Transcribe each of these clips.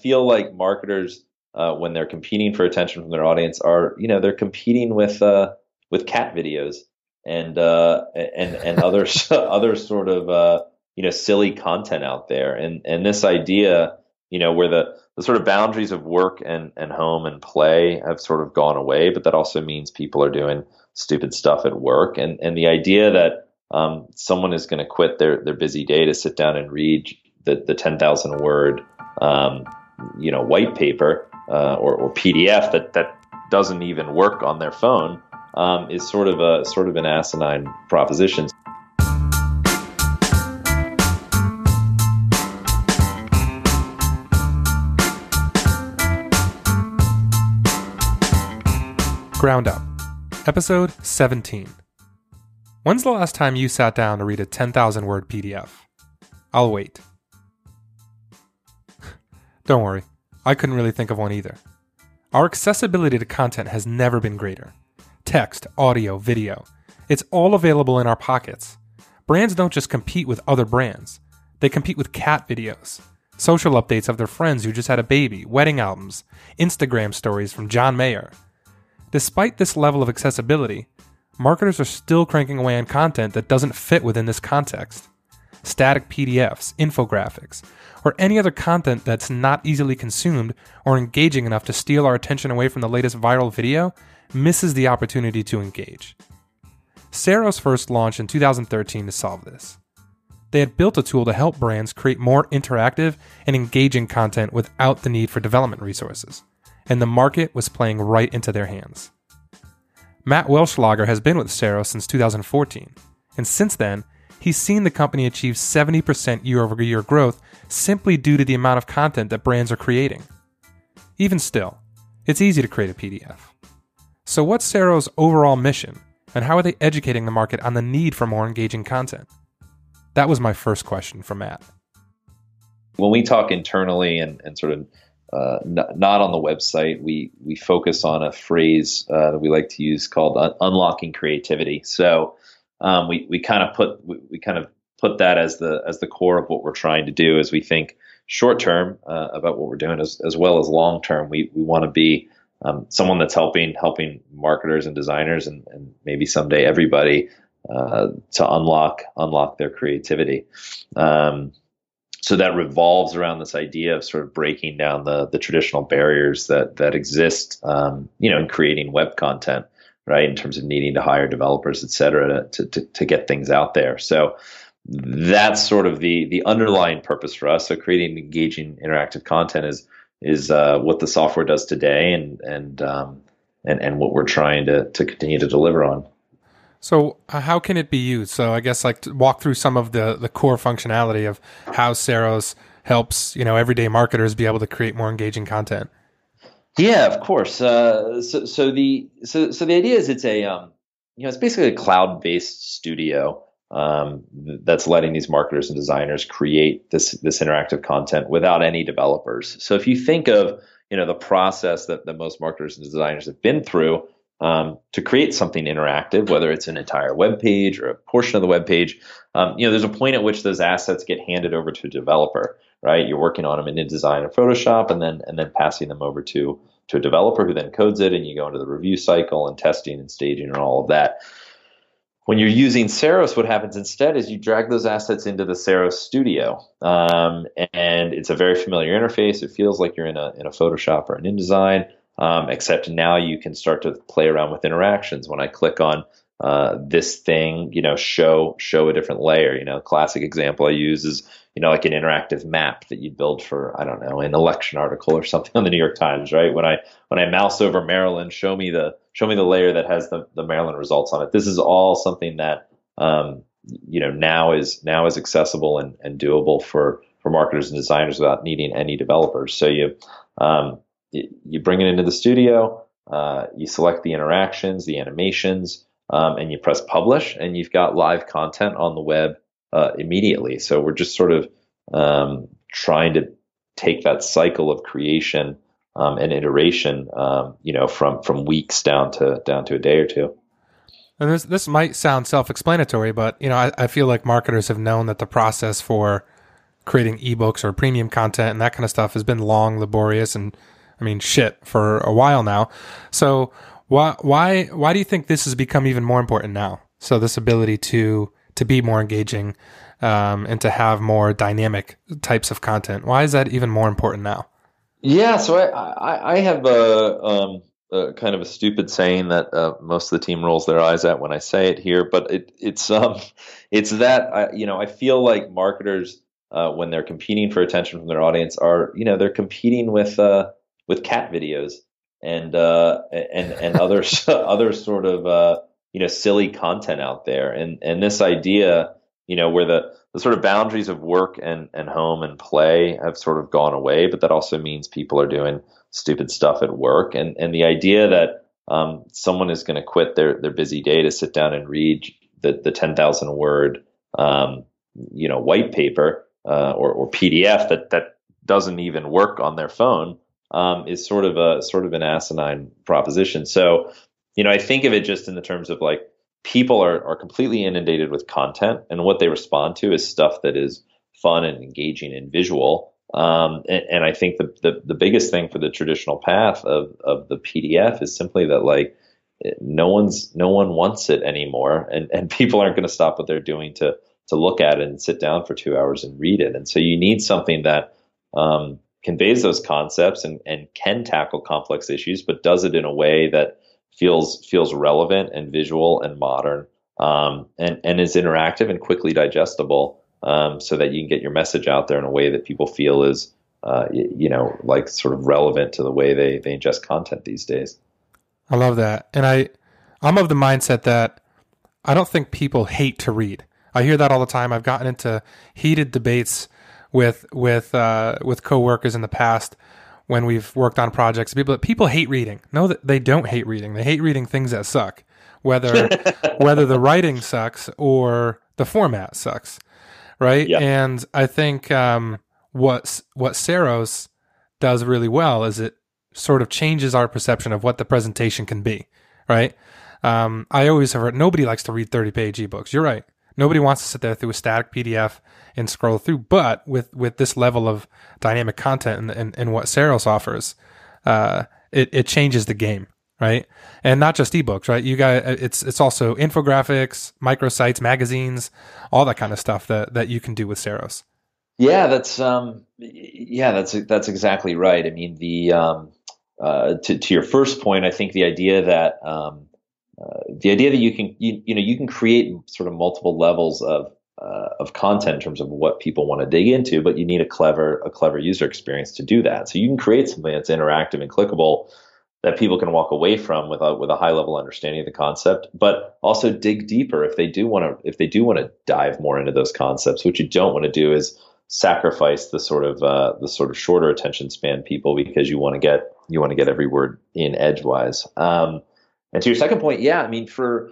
feel like marketers uh, when they're competing for attention from their audience are you know they're competing with uh, with cat videos and uh, and and other other sort of uh, you know silly content out there. And and this idea you know where the the sort of boundaries of work and and home and play have sort of gone away but that also means people are doing stupid stuff at work. And and the idea that um, someone is going to quit their their busy day to sit down and read the the 10,000 word um, you know white paper uh, or, or PDF that that doesn't even work on their phone um, is sort of a sort of an asinine proposition. Ground Up, Episode 17. When's the last time you sat down to read a 10,000 word PDF? I'll wait. Don't worry, I couldn't really think of one either. Our accessibility to content has never been greater. Text, audio, video. It's all available in our pockets. Brands don't just compete with other brands, they compete with cat videos, social updates of their friends who just had a baby, wedding albums, Instagram stories from John Mayer. Despite this level of accessibility, marketers are still cranking away on content that doesn't fit within this context. Static PDFs, infographics, or any other content that's not easily consumed or engaging enough to steal our attention away from the latest viral video misses the opportunity to engage. Ceros first launched in 2013 to solve this. They had built a tool to help brands create more interactive and engaging content without the need for development resources, and the market was playing right into their hands. Matt Welschlager has been with Ceros since 2014, and since then, he's seen the company achieve 70% year over year growth simply due to the amount of content that brands are creating. Even still, it's easy to create a PDF. So, what's Ceros' overall mission, and how are they educating the market on the need for more engaging content? That was my first question for Matt. When we talk internally and, and sort of uh, n- not on the website, we we focus on a phrase uh, that we like to use called un- unlocking creativity. So um, we we kind of put we, we, kind of put that as the as the core of what we're trying to do as we think short term uh, about what we're doing as, as well as long term. We we want to be um, someone that's helping helping marketers and designers and, and maybe someday everybody uh, to unlock unlock their creativity. Um, so that revolves around this idea of sort of breaking down the the traditional barriers that that exist, um, you know, in creating web content, right? In terms of needing to hire developers, et cetera, to to, to get things out there. So that's sort of the the underlying purpose for us. So creating engaging interactive content is is uh, what the software does today, and and um, and and what we're trying to to continue to deliver on. So, uh, how can it be used? So, I guess like walk through some of the the core functionality of how Ceros helps you know everyday marketers be able to create more engaging content. Yeah, of course. Uh, so, so the so so the idea is it's a um, you know it's basically a cloud based studio um, that's letting these marketers and designers create this this interactive content without any developers. So if you think of you know the process that, that most marketers and designers have been through um, to create something interactive, whether it's an entire web page or a portion of the web page, um, you know there's a point at which those assets get handed over to a developer, right? You're working on them in InDesign or Photoshop, and then and then passing them over to to a developer who then codes it, and you go into the review cycle and testing and staging and all of that. When you're using Ceros, what happens instead is you drag those assets into the Ceros studio. Um, and it's a very familiar interface. It feels like you're in a, in a Photoshop or an InDesign, um, except now you can start to play around with interactions. When I click on uh, this thing, you know, show show a different layer. You know, classic example I use is you know like an interactive map that you build for I don't know an election article or something on the New York Times, right? When I when I mouse over Maryland, show me the show me the layer that has the, the Maryland results on it. This is all something that um, you know now is now is accessible and, and doable for for marketers and designers without needing any developers. So you um, you, you, bring it into the studio, uh, you select the interactions, the animations, um, and you press publish, and you've got live content on the web uh, immediately. So we're just sort of um, trying to take that cycle of creation um, and iteration, um, you know, from from weeks down to down to a day or two. And this this might sound self-explanatory, but you know, I, I feel like marketers have known that the process for creating ebooks or premium content and that kind of stuff has been long, laborious, and I mean shit for a while now. So why why why do you think this has become even more important now? So this ability to to be more engaging um, and to have more dynamic types of content. Why is that even more important now? Yeah, so I I, I have a, um, a, kind of a stupid saying that uh, most of the team rolls their eyes at when I say it here, but it, it's um it's that I, you know I feel like marketers uh, when they're competing for attention from their audience are you know they're competing with uh, with cat videos and uh, and and other other sort of uh, you know silly content out there. And and this idea you know where the the sort of boundaries of work and and home and play have sort of gone away but that also means people are doing stupid stuff at work. And and the idea that um, someone is going to quit their their busy day to sit down and read the the 10,000 word um, you know white paper uh, or, or PDF that that doesn't even work on their phone um, is sort of a sort of an asinine proposition. So, you know, I think of it just in the terms of like people are are completely inundated with content, and what they respond to is stuff that is fun and engaging and visual. Um, and, and, I think the, the, the biggest thing for the traditional path of of the PDF is simply that like no one's no one wants it anymore, and and people aren't going to stop what they're doing to to look at it and sit down for two hours and read it. And so you need something that um, conveys those concepts and, and can tackle complex issues, but does it in a way that feels feels relevant and visual and modern, um, and and is interactive and quickly digestible, um, so that you can get your message out there in a way that people feel is, uh, you, know, like sort of relevant to the way they they ingest content these days. I love that, and I I'm of the mindset that I don't think people hate to read. I hear that all the time. I've gotten into heated debates with with uh, with coworkers in the past when we've worked on projects. People people hate reading. No, that they don't hate reading. They hate reading things that suck, whether whether the writing sucks or the format sucks, right? Yep. And I think um, what what Ceros does really well is it sort of changes our perception of what the presentation can be, right? Um, I always have heard nobody likes to read 30 page ebooks. You're right. Nobody wants to sit there through a static PDF and scroll through. But with, with this level of dynamic content and, and, and what Ceros offers, uh, it, it changes the game, right? And not just ebooks, right? You got it's it's also infographics, microsites, magazines, all that kind of stuff that that you can do with Ceros. Yeah, that's um, yeah, that's that's exactly right. I mean, the um, uh, to to your first point, I think the idea that um, uh, the idea that you can you, you know you can create sort of multiple levels of uh, of content in terms of what people want to dig into, but you need a clever a clever user experience to do that. So you can create something that's interactive and clickable that people can walk away from with a with a high level understanding of the concept, but also dig deeper if they do want to if they do want to dive more into those concepts. What you don't want to do is sacrifice the sort of uh, the sort of shorter attention span people because you want to get you want to get every word in edgewise. Um, and to your second point, yeah, I mean, for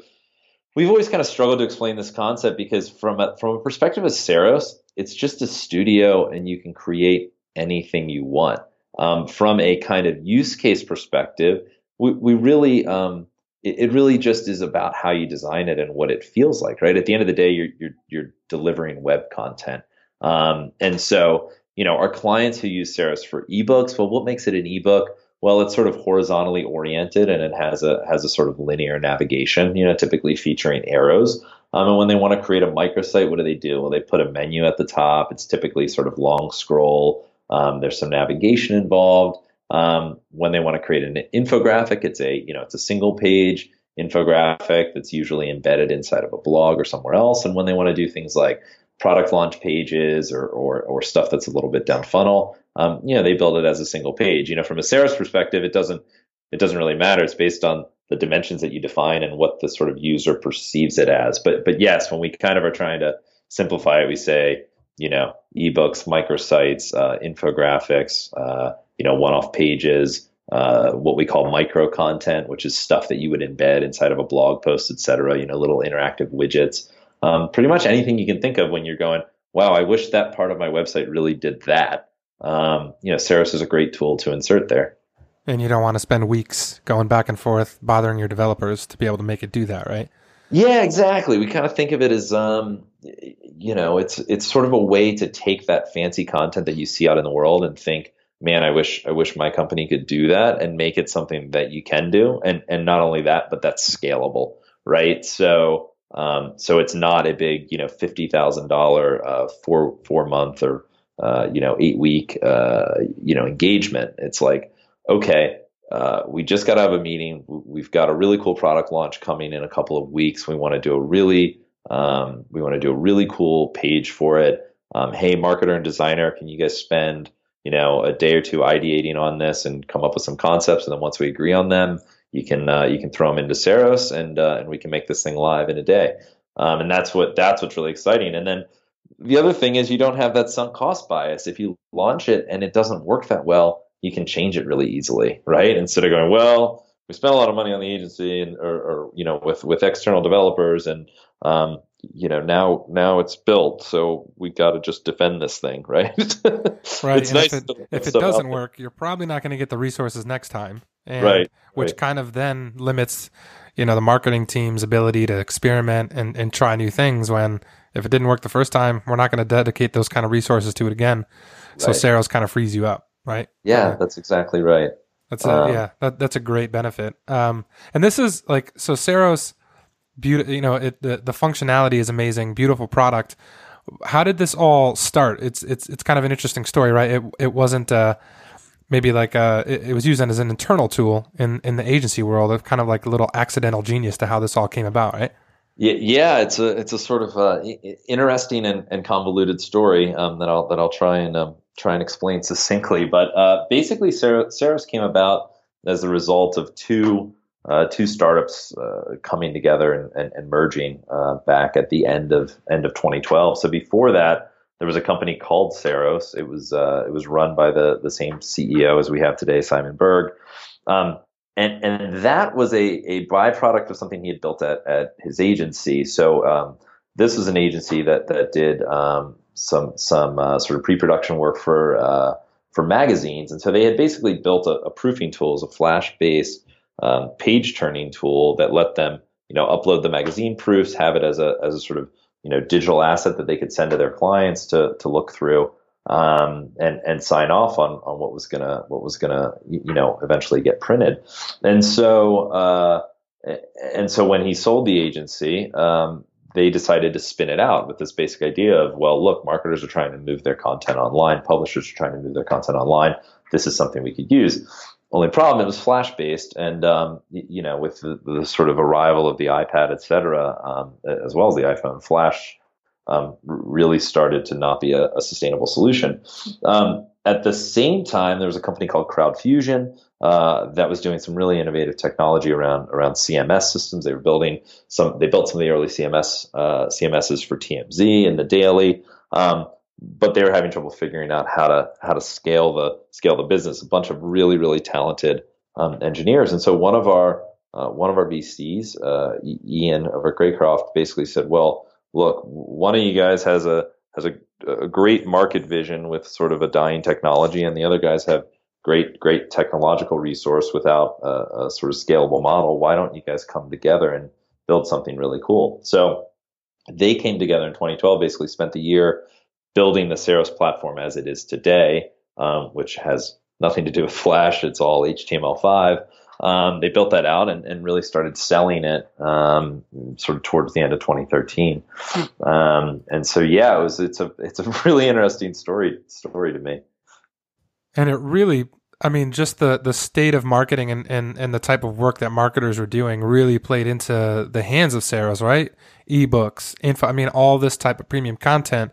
we've always kind of struggled to explain this concept because from a, from a perspective of Ceros, it's just a studio and you can create anything you want. Um, from a kind of use case perspective, we, we really um, it, it, really just is about how you design it and what it feels like, right? At the end of the day, you're you're, you're delivering web content, um, and so you know our clients who use Ceros for ebooks. Well, what makes it an ebook? Well, it's sort of horizontally oriented and it has a has a sort of linear navigation, you know, typically featuring arrows. Um, and when they want to create a microsite, what do they do? Well, they put a menu at the top. It's typically sort of long scroll. Um, there's some navigation involved. Um, when they want to create an infographic, it's a you know it's a single page infographic that's usually embedded inside of a blog or somewhere else. And when they want to do things like product launch pages or, or, or stuff that's a little bit down funnel, um, you know, they build it as a single page. You know, from a Ceros perspective, it doesn't it doesn't really matter. It's based on the dimensions that you define and what the sort of user perceives it as. But but yes, when we kind of are trying to simplify it, we say, you know, ebooks, microsites, uh, infographics, uh, you know, one-off pages, uh, what we call micro content, which is stuff that you would embed inside of a blog post, et cetera, you know, little interactive widgets. Um, pretty much anything you can think of when you're going, wow, I wish that part of my website really did that um, you know, Ceros is a great tool to insert there. And you don't want to spend weeks going back and forth bothering your developers to be able to make it do that, right? Yeah, exactly. We kind of think of it as, um, you know, it's it's sort of a way to take that fancy content that you see out in the world and think, man, I wish I wish my company could do that and make it something that you can do, and and not only that, but that's scalable, right? So um, so it's not a big, you know, fifty thousand uh, four four month or uh, you know eight week uh, you know engagement. It's like okay, uh, we just got to have a meeting. We've got a really cool product launch coming in a couple of weeks. We want to do a really um, we want to do a really cool page for it. Um, hey, marketer and designer, can you guys spend you know a day or two ideating on this and come up with some concepts? And then once we agree on them, you can uh, you can throw them into Ceros and uh, and we can make this thing live in a day. Um, and that's what that's what's really exciting. And then the other thing is you don't have that sunk cost bias. If you launch it and it doesn't work that well, you can change it really easily, right? Instead of going, well, we spent a lot of money on the agency and or, or you know with with external developers and um, you know now now it's built so we got to just defend this thing right right it's and nice if it, if it doesn't work you're probably not going to get the resources next time and, right which right. kind of then limits you know the marketing team's ability to experiment and, and try new things when if it didn't work the first time we're not going to dedicate those kind of resources to it again so right. Ceros kind of frees you up right yeah, yeah. that's exactly right that's a, um, yeah that, that's a great benefit um, and this is like so Ceros beautiful. You know, it the, the functionality is amazing. Beautiful product. How did this all start? It's it's it's kind of an interesting story, right? It it wasn't uh, maybe like uh, it, it, was used as an internal tool in in the agency world. Of kind of like a little accidental genius to how this all came about, right? Yeah, it's a it's a sort of uh, interesting and, and convoluted story um, that I'll that I'll try and um, try and explain succinctly. But uh, basically, Ceros, Ceros came about as a result of two uh, two startups uh, coming together and, and, and merging uh, back at the end of end of 2012. So before that, there was a company called Ceros. It was uh, it was run by the the same CEO as we have today, Simon Berg. Um, and and that was a, a byproduct of something he had built at, at his agency. So um, this was an agency that that did um, some some uh, sort of pre-production work for uh, for magazines, and so they had basically built a, a proofing tool. As a Flash-based um, page turning tool that let them, you know, upload the magazine proofs, have it as a as a sort of you know digital asset that they could send to their clients to to look through um, and and sign off on on what was gonna what was gonna you know eventually get printed. And so uh, and so when he sold the agency. Um, they decided to spin it out with this basic idea of, well, look, marketers are trying to move their content online, publishers are trying to move their content online. This is something we could use. Only problem, it was Flash based, and um, you know, with the, the, sort of arrival of the iPad, et cetera, um, as well as the iPhone, Flash um, really started to not be a, a sustainable solution. Um, at the same time, there was a company called CrowdFusion uh, that was doing some really innovative technology around around CMS systems. They were building some. They built some of the early CMS uh, CMSs for TMZ and the Daily. Um, but they were having trouble figuring out how to how to scale the scale the business. A bunch of really really talented um, engineers, and so one of our uh, one of our VCs, uh, Ian over at Greycroft, basically said, "Well, look, one of you guys has a has a, a great market vision with sort of a dying technology, and the other guys have great great technological resource without a, a sort of scalable model. Why don't you guys come together and build something really cool?" So they came together in 2012. Basically, spent the year building the Ceros platform as it is today, um, which has nothing to do with Flash. It's all HTML5. Um, they built that out and, and really started selling it um, sort of towards the end of 2013. Um, and so, yeah, it was it's a it's a really interesting story story to me. And it really, I mean, just the the state of marketing and, and, and the type of work that marketers were doing really played into the hands of Ceros right? Ebooks, info. I mean, all this type of premium content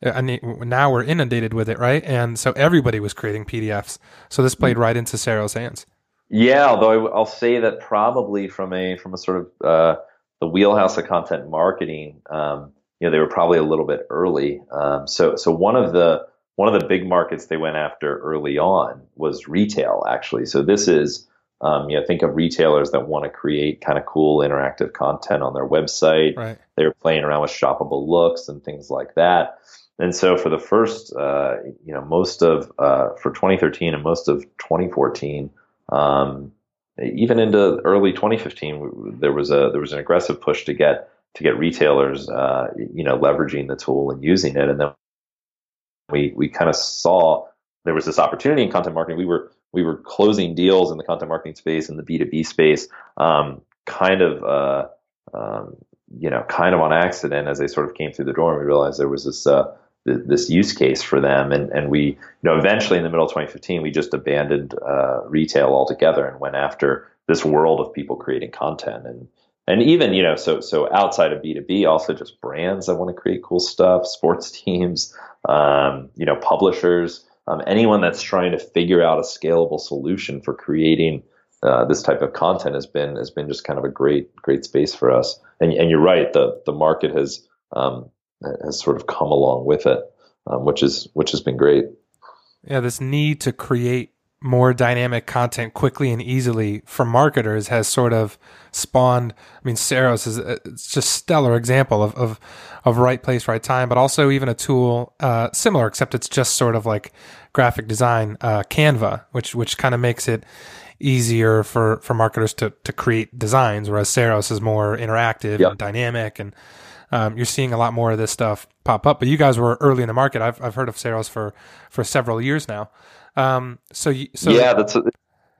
and now we're inundated with it, right? And so everybody was creating PDFs. So this played right into Ceros' hands. Yeah, although I'll say that probably from a from a sort of uh, the wheelhouse of content marketing, um, you know, they were probably a little bit early. Um, so so one of the one of the big markets they went after early on was retail, actually. So this is um, you know, think of retailers that want to create kind of cool interactive content on their website. Right. They were playing around with shoppable looks and things like that. And so for the first, uh, you know, most of, uh, for 2013 and most of 2014, um, even into early 2015, there was a, there was an aggressive push to get to get retailers, uh, you know, leveraging the tool and using it. And then we we kind of saw there was this opportunity in content marketing. We were we were closing deals in the content marketing space and the B two B space, um, kind of uh, um, you know, kind of on accident as they sort of came through the door, and we realized there was this uh, th- this use case for them, and and we you know eventually in the middle of 2015 we just abandoned uh, retail altogether and went after this world of people creating content. And and even you know so so outside of b2b also just brands that want to create cool stuff sports teams um, you know publishers um, anyone that's trying to figure out a scalable solution for creating uh, this type of content has been has been just kind of a great great space for us. And and you're right the the market has um, has sort of come along with it um, which is which has been great yeah this need to create more dynamic content quickly and easily for marketers has sort of spawned. I mean, Ceros is a, it's just stellar example of, of, of right place, right time, but also even a tool uh, similar, except it's just sort of like graphic design, uh, Canva, which which kind of makes it easier for, for marketers to to create designs, whereas Ceros is more interactive yep. and dynamic, and um, you're seeing a lot more of this stuff pop up. But you guys were early in the market. I've I've heard of Ceros for for several years now. Um, so, you, so yeah, that's a,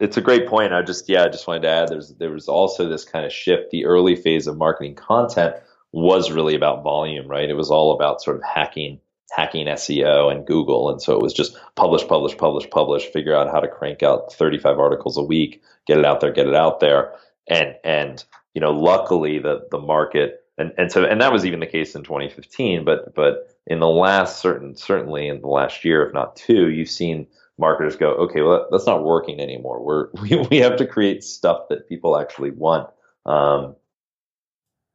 it's a great point. I just yeah, I just wanted to add there's there was also this kind of shift. The early phase of marketing content was really about volume, right? It was all about sort of hacking hacking SEO and Google, and so it was just publish, publish, publish, publish. Figure out how to crank out 35 articles a week, get it out there, get it out there, and and you know, luckily the the market and and so and that was even the case in 2015, but but in the last certain certainly in the last year, if not two, you've seen marketers go, okay, well, that's not working anymore. We're, we, we have to create stuff that people actually want. Um,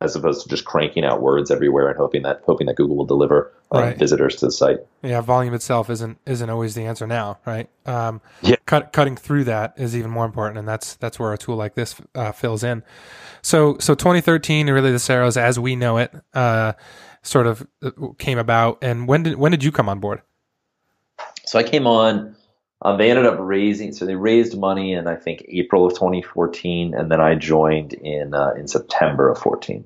as opposed to just cranking out words everywhere and hoping that hoping that Google will deliver um, right. visitors to the site. Yeah, volume itself isn't isn't always the answer now, right? Um, yeah. Cut, cutting through that is even more important, and that's that's where a tool like this uh, fills in. So so 2013, really the Ceros as we know it, uh, sort of uh, came about. And when did when did you come on board? So I came on um, they ended up raising, so they raised money in I think April of 2014, and then I joined in uh, in September of 14.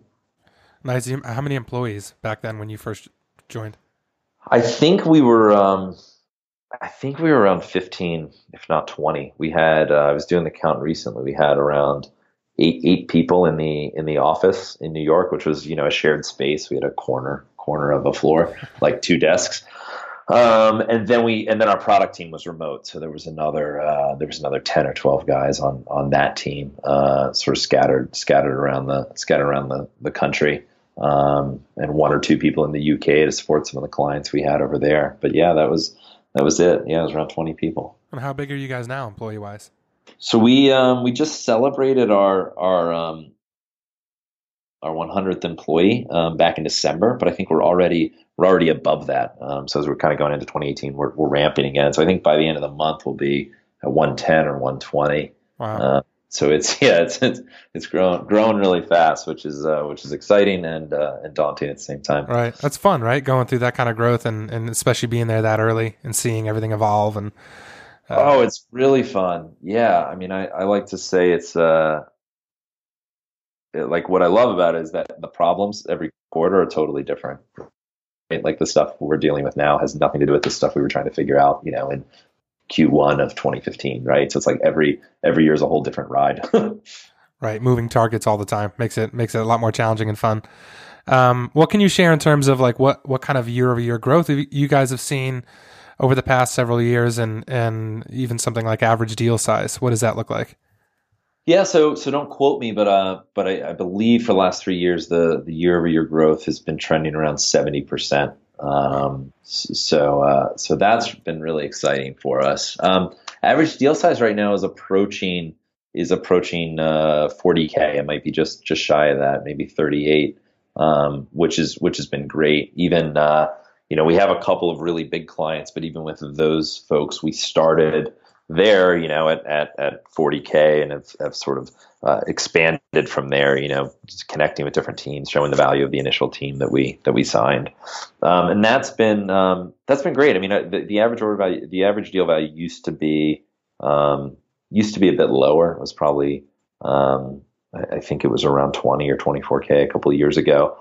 Nice. How many employees back then when you first joined? I think we were, um, I think we were around 15, if not 20. We had, uh, I was doing the count recently. We had around eight eight people in the in the office in New York, which was you know a shared space. We had a corner corner of a floor, like two desks. Um, and then we, and then our product team was remote, so there was another, uh, there was another ten or twelve guys on on that team, uh, sort of scattered scattered around the scattered around the the country, um, and one or two people in the UK to support some of the clients we had over there. But yeah, that was that was it. Yeah, it was around twenty people. And how big are you guys now, employee wise? So we um, we just celebrated our our um, our 100th employee um, back in December, but I think we're already we're already above that. Um, so as we're kind of going into 2018, we're, we're ramping again. So I think by the end of the month, we'll be at 110 or 120. Wow. Uh, so it's yeah, it's it's it's grown growing really fast, which is uh, which is exciting and uh, and daunting at the same time. Right, that's fun, right? Going through that kind of growth and and especially being there that early and seeing everything evolve and. Uh, oh, it's really fun. Yeah, I mean, I, I like to say it's uh, it, like what I love about it is that the problems every quarter are totally different like the stuff we're dealing with now has nothing to do with the stuff we were trying to figure out, you know, in Q1 of 2015, right? So it's like every every year is a whole different ride. right, moving targets all the time makes it makes it a lot more challenging and fun. Um, what can you share in terms of like what what kind of year over year growth you guys have seen over the past several years, and and even something like average deal size? What does that look like? Yeah, so so don't quote me, but uh, but I, I believe for the last three years the the year over year growth has been trending around seventy percent. Um, so uh, so that's been really exciting for us. Um, average deal size right now is approaching is approaching uh, 40k. It might be just just shy of that, maybe 38, um, which is which has been great. Even uh, you know we have a couple of really big clients, but even with those folks, we started there, you know, at, at, at 40K and have, have sort of uh, expanded from there, you know, connecting with different teams, showing the value of the initial team that we, that we signed. Um, and that's been, um, that's been great. I mean, uh, the, the, average order value, the average deal value used to be, um, used to be a bit lower. It was probably, um, I think it was around 20 or 24k a couple of years ago,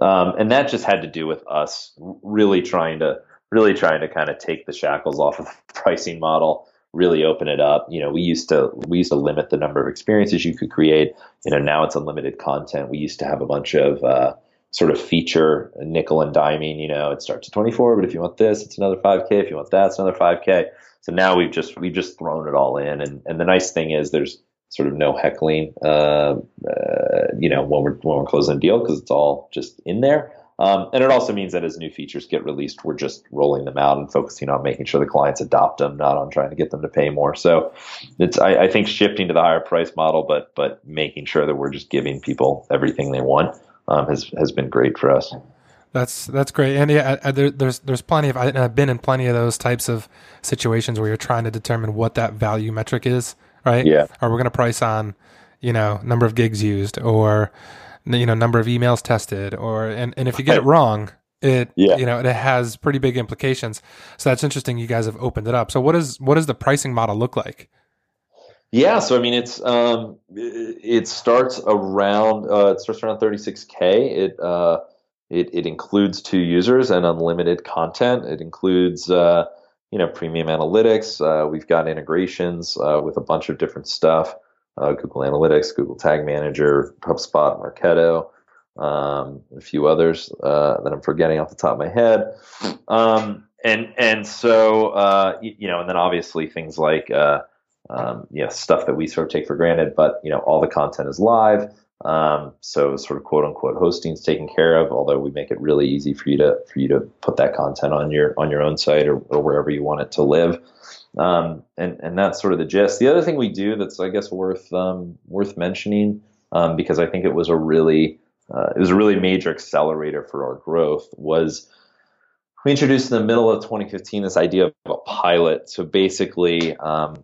um, and that just had to do with us really trying to really trying to kind of take the shackles off of the pricing model, really open it up. You know, we used to we used to limit the number of experiences you could create. You know, now it's unlimited content. We used to have a bunch of uh, sort of feature nickel and diming. You know, it starts at 24, but if you want this, it's another 5k. If you want that, it's another 5k. So now we've just we've just thrown it all in, and and the nice thing is there's sort of no heckling, uh, uh, you know, when we're when we're closing a deal because it's all just in there. Um, and it also means that as new features get released, we're just rolling them out and focusing on making sure the clients adopt them, not on trying to get them to pay more. So it's I, I think shifting to the higher price model, but but making sure that we're just giving people everything they want um, has has been great for us. That's that's great, and yeah, I, I, there, there's there's plenty of I, have been in plenty of those types of situations where you're trying to determine what that value metric is, right? Yeah. Are we're going to price on, you know, number of gigs used, or you know, number of emails tested, or and and if you get it wrong, it yeah. you know it has pretty big implications. So that's interesting. You guys have opened it up. So what is what does the pricing model look like? Yeah, so I mean, it's um, it starts around uh, it starts around 36k. It uh, it, it includes two users and unlimited content. It includes, uh, you know, premium analytics. Uh, we've got integrations uh, with a bunch of different stuff: uh, Google Analytics, Google Tag Manager, HubSpot, Marketo, um, a few others uh, that I'm forgetting off the top of my head. Um, and and so uh, you, know, and then obviously things like um, you know stuff that we sort of take for granted, but you know, all the content is live. Um, so sort of quote unquote hosting is taken care of, although we make it really easy for you to for you to put that content on your on your own site or, or wherever you want it to live. Um, and and that's sort of the gist. The other thing we do that's I guess worth um, worth mentioning um, because I think it was a really uh, it was a really major accelerator for our growth was we introduced in the middle of 2015 this idea of a pilot. So basically, um,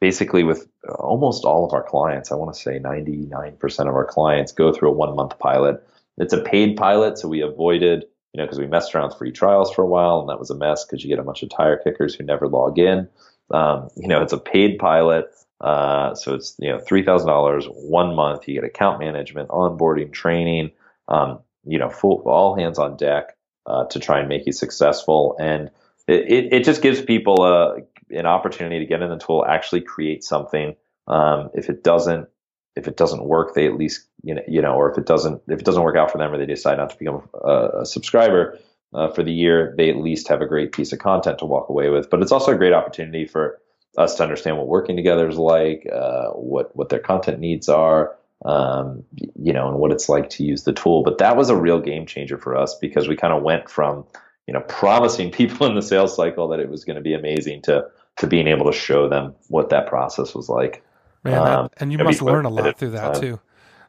basically with almost all of our clients, I want to say 99% of our clients go through a one month pilot. It's a paid pilot, so we avoided, you know, because we messed around with free trials for a while, and that was a mess because you get a bunch of tire kickers who never log in. Um, you know, it's a paid pilot, uh, so it's you know three thousand dollars one month. You get account management, onboarding, training, um, you know, full all hands on deck uh, to try and make you successful, and it, it, it just gives people a an opportunity to get in the tool, actually create something. Um, if it doesn't, if it doesn't work, they at least you know, you know, or if it doesn't, if it doesn't work out for them, or they decide not to become a, a subscriber uh, for the year, they at least have a great piece of content to walk away with. But it's also a great opportunity for us to understand what working together is like, uh, what what their content needs are, um, you know, and what it's like to use the tool. But that was a real game changer for us because we kind of went from you know promising people in the sales cycle that it was going to be amazing to to being able to show them what that process was like. Man, um, and you must learn a lot through that too.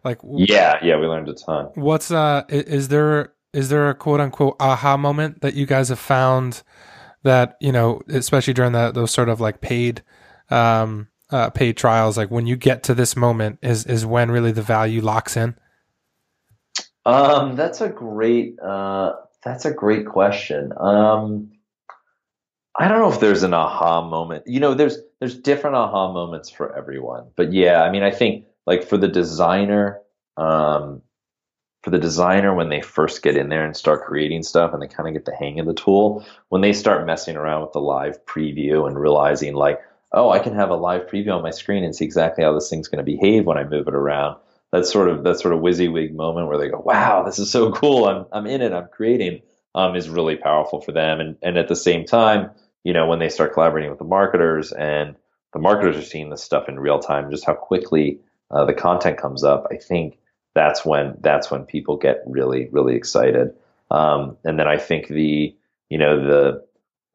Like yeah, yeah, we learned a ton. What's uh is there is there a quote unquote aha moment that you guys have found that you know especially during that those sort of like paid um uh, paid trials like when you get to this moment is is when really the value locks in um that's a great uh that's a great question. Um, I don't know if there's an aha moment. You know, there's there's different aha moments for everyone. But yeah, I mean, I think like for the designer, um, for the designer when they first get in there and start creating stuff and they kind of get the hang of the tool, when they start messing around with the live preview and realizing like, oh, I can have a live preview on my screen and see exactly how this thing's going to behave when I move it around that sort of that sort of WYSIWYG moment where they go, "Wow, this is so cool! I'm I'm in it. I'm creating." Um, is really powerful for them, and and at the same time, you know, when they start collaborating with the marketers and the marketers are seeing this stuff in real time, just how quickly uh, the content comes up. I think that's when that's when people get really really excited. Um, and then I think the you know the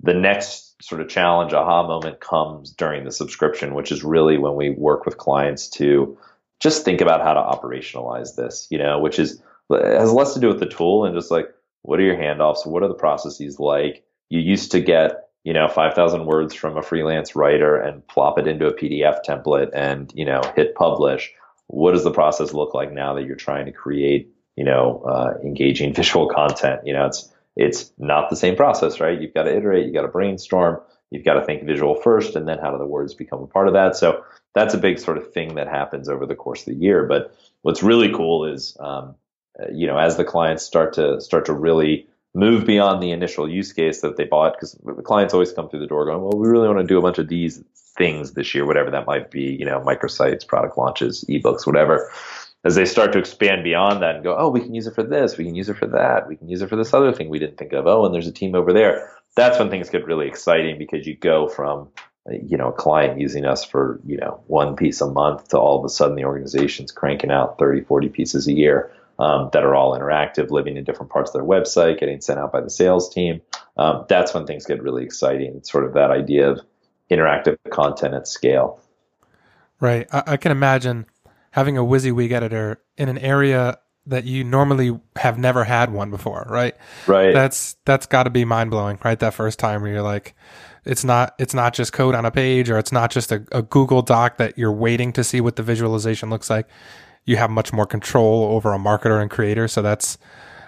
the next sort of challenge aha moment comes during the subscription, which is really when we work with clients to just think about how to operationalize this, you know, which is has less to do with the tool and just like what are your handoffs, what are the processes like. You used to get you know 5000 words from a freelance writer and plop it into a pdf template and you know hit publish. What does the process look like now that you're trying to create you know uh, engaging visual content? You know it's it's not the same process right? You've got to iterate you've got to brainstorm you've got to think visual first and then how do the words become a part of that? So that's a big sort of thing that happens over the course of the year. But what's really cool is, um, uh, you know, as the clients start to start to really move beyond the initial use case that they bought, because the clients always come through the door going, well, we really want to do a bunch of these things this year, whatever that might be, you know, microsites, product launches, ebooks, whatever. As they start to expand beyond that and go, oh, we can use it for this, we can use it for that, we can use it for this other thing we didn't think of. Oh, and there's a team over there. That's when things get really exciting because you go from you know, a client using us for, you know, one piece a month to all of a sudden the organization's cranking out 30, 40 pieces a year um, that are all interactive, living in different parts of their website, getting sent out by the sales team. Um, that's when things get really exciting. It's sort of that idea of interactive content at scale. Right. I, I can imagine having a WYSIWYG editor in an area that you normally have never had one before, right? Right. That's that's got to be mind blowing, right? That first time where you're like, it's not it's not just code on a page, or it's not just a, a Google Doc that you're waiting to see what the visualization looks like. You have much more control over a marketer and creator, so that's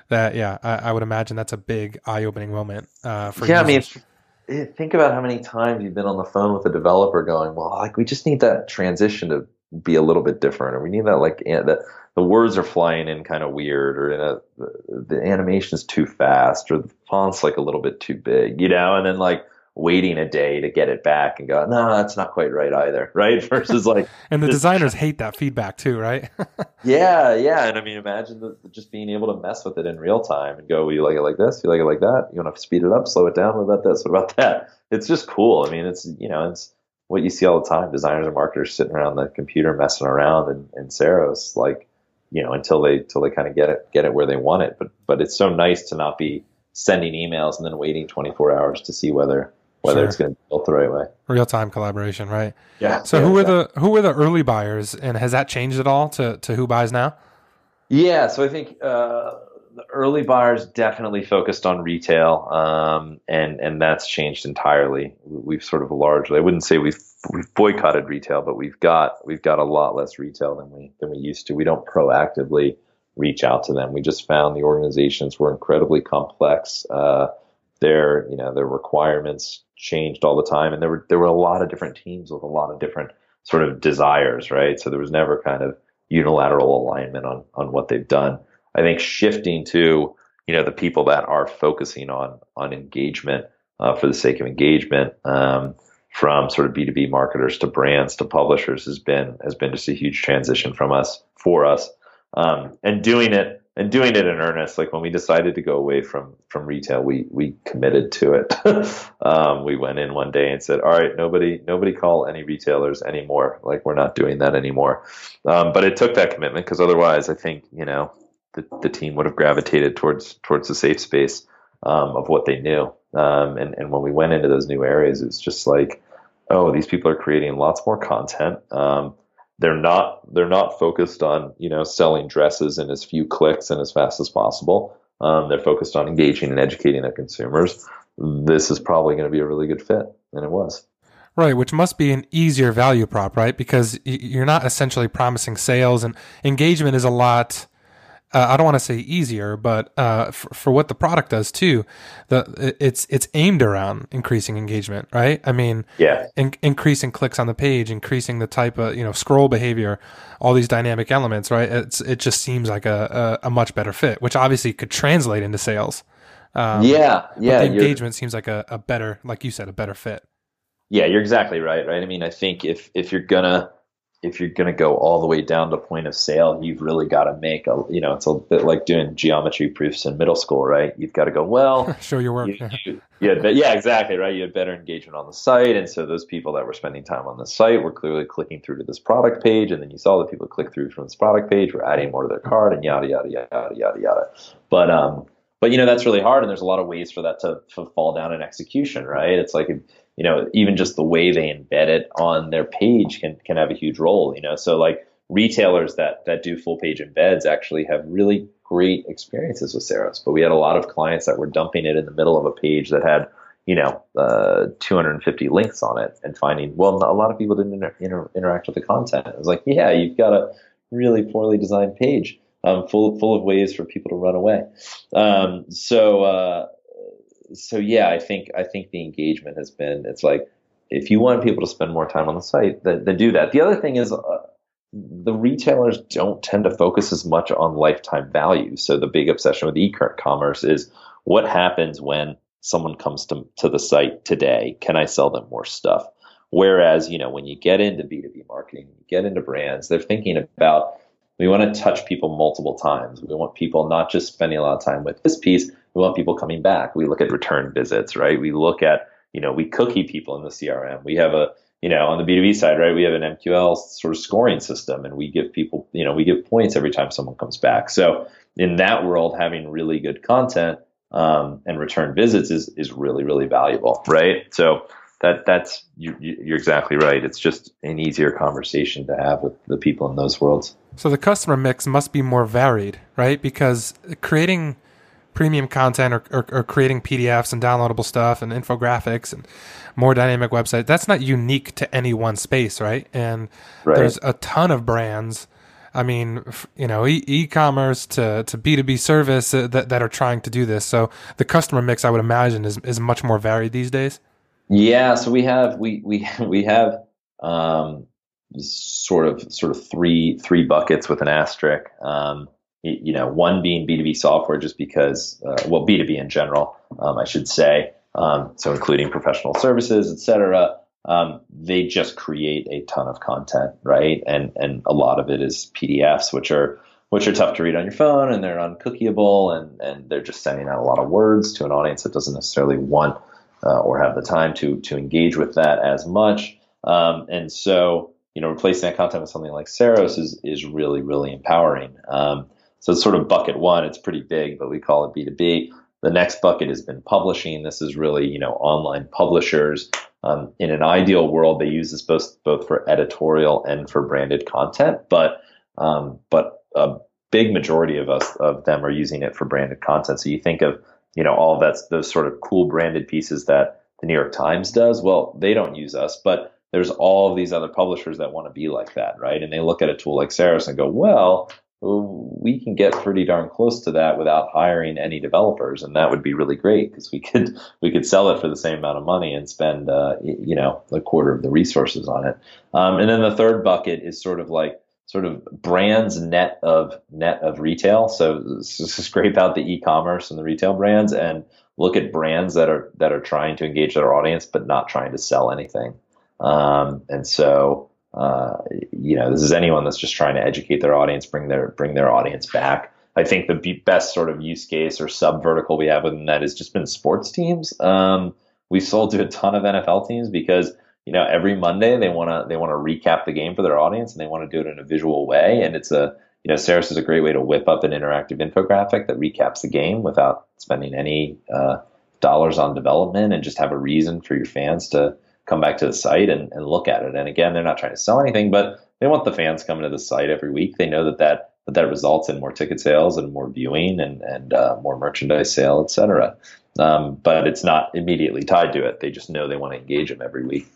that. Yeah, I, I would imagine that's a big eye opening moment uh, for. Yeah, users. I mean think about how many times you've been on the phone with a developer going, well, like we just need that transition to be a little bit different, or we need that like that the words are flying in kind of weird, or in a, the, the animation's too fast, or the font's like a little bit too big, you know, and then like waiting a day to get it back and go, no, that's not quite right either, right? Versus like, and the designers hate that feedback too, right? yeah, yeah, and I mean, imagine the, just being able to mess with it in real time and go, you like it like this, you like it like that, you want to speed it up, slow it down, what about this, what about that? It's just cool. I mean, it's you know, it's what you see all the time. Designers and marketers sitting around the computer messing around in, in Ceros, like you know, until they until they kind of get it get it where they want it. But but it's so nice to not be sending emails and then waiting 24 hours to see whether whether sure. it's going to be built the right way. Real time collaboration, right? Yeah. So yeah, who exactly. are the who were the early buyers, and has that changed at all to to who buys now? Yeah. So I think uh, the early buyers definitely focused on retail, um, and and that's changed entirely. We've sort of largely, I wouldn't say we've we've boycotted retail, but we've got we've got a lot less retail than we than we used to. We don't proactively reach out to them. We just found the organizations were incredibly complex. Uh, their you know their requirements changed all the time, and there were there were a lot of different teams with a lot of different sort of desires, right? So there was never kind of unilateral alignment on on what they've done. I think shifting to you know the people that are focusing on on engagement uh, for the sake of engagement. Um, from sort of B2B marketers to brands to publishers has been has been just a huge transition from us for us. Um, and doing it and doing it in earnest. Like when we decided to go away from from retail, we we committed to it. um, we went in one day and said, "All right, nobody nobody call any retailers anymore. Like we're not doing that anymore." Um, but it took that commitment because otherwise, I think you know the the team would have gravitated towards towards the safe space um, of what they knew. Um, and and when we went into those new areas, it's just like, oh, these people are creating lots more content. Um, they're not they're not focused on you know selling dresses in as few clicks and as fast as possible. Um, they're focused on engaging and educating their consumers. This is probably going to be a really good fit, and it was. Right, which must be an easier value prop, right? Because you're not essentially promising sales, and engagement is a lot uh, I don't want to say easier, but uh, for, for, what the product does too, the it's it's aimed around increasing engagement, right? I mean, yeah, in, increasing clicks on the page, increasing the type of you know scroll behavior, all these dynamic elements, right? It's it just seems like a a, a much better fit, which obviously could translate into sales. Um, yeah, yeah. the engagement seems like a, a better, like you said, a better fit. Yeah, you're exactly right. Right. I mean, I think if if you're gonna if you're going to go all the way down to point of sale, you've really got to make a, you know, it's a bit like doing geometry proofs in middle school, right? You've got to go, well, show your work. You, you, yeah, yeah, exactly, right? You had better engagement on the site. And so those people that were spending time on the site were clearly clicking through to this product page. And then you saw the people click through from this product page were adding more to their cart and yada, yada, yada, yada, yada. But, um, but you know, that's really hard. And there's a lot of ways for that to, to fall down in execution, right? It's like, you know, even just the way they embed it on their page can can have a huge role. You know, so like retailers that that do full page embeds actually have really great experiences with Ceros. But we had a lot of clients that were dumping it in the middle of a page that had you know uh, 250 links on it and finding well a lot of people didn't inter- inter- interact with the content. It was like yeah, you've got a really poorly designed page. Um, full full of ways for people to run away. Um, so uh, so yeah, I think I think the engagement has been it's like if you want people to spend more time on the site, then, do that. The other thing is uh, the retailers don't tend to focus as much on lifetime value. So the big obsession with e-commerce is what happens when someone comes to, to the site today? Can I sell them more stuff? Whereas, you know, when you get into B2B marketing, you get into brands, they're thinking about we want to touch people multiple times. We want people not just spending a lot of time with this piece, we want people coming back. We look at return visits, right? We look at, you know, we cookie people in the CRM. We have a, you know, on the B2B side, right, we have an MQL sort of scoring system and we give people, you know, we give points every time someone comes back. So in that world, having really good content um, and return visits is, is really, really valuable, right? So that that's you, you're exactly right. It's just an easier conversation to have with the people in those worlds. So the customer mix must be more varied, right? Because creating premium content or, or, or, creating PDFs and downloadable stuff and infographics and more dynamic website, that's not unique to any one space, right? And right. there's a ton of brands. I mean, you know, e- commerce to, to B2B service uh, that, that are trying to do this. So the customer mix, I would imagine, is, is much more varied these days. Yeah. So we have, we, we, we have, um, sort of, sort of three, three buckets with an asterisk. Um, you know, one being B2B software, just because, uh, well, B2B in general, um, I should say, um, so including professional services, et cetera. Um, they just create a ton of content, right? And and a lot of it is PDFs, which are which are tough to read on your phone, and they're uncookieable, and and they're just sending out a lot of words to an audience that doesn't necessarily want uh, or have the time to to engage with that as much. Um, and so, you know, replacing that content with something like Ceros is is really really empowering. Um, so it's sort of bucket one. It's pretty big, but we call it B2B. The next bucket has been publishing. This is really, you know, online publishers. Um, in an ideal world, they use this both both for editorial and for branded content, but um, but a big majority of us of them are using it for branded content. So you think of, you know, all that's those sort of cool branded pieces that the New York Times does. Well, they don't use us, but there's all of these other publishers that want to be like that, right? And they look at a tool like Ceros and go, well, we can get pretty darn close to that without hiring any developers, and that would be really great because we could we could sell it for the same amount of money and spend uh, you know a quarter of the resources on it. Um, and then the third bucket is sort of like sort of brands net of net of retail. So scrape out the e-commerce and the retail brands and look at brands that are that are trying to engage their audience but not trying to sell anything. Um, and so uh, you know, this is anyone that's just trying to educate their audience, bring their bring their audience back. I think the best sort of use case or sub vertical we have within that has just been sports teams. Um, we sold to a ton of NFL teams because you know every Monday they want to they want to recap the game for their audience and they want to do it in a visual way. And it's a you know Ceros is a great way to whip up an interactive infographic that recaps the game without spending any uh, dollars on development and just have a reason for your fans to come back to the site and, and look at it. And again, they're not trying to sell anything, but they want the fans coming to the site every week. They know that that that, that results in more ticket sales and more viewing and and uh, more merchandise sale, et cetera. Um, but it's not immediately tied to it. They just know they want to engage them every week.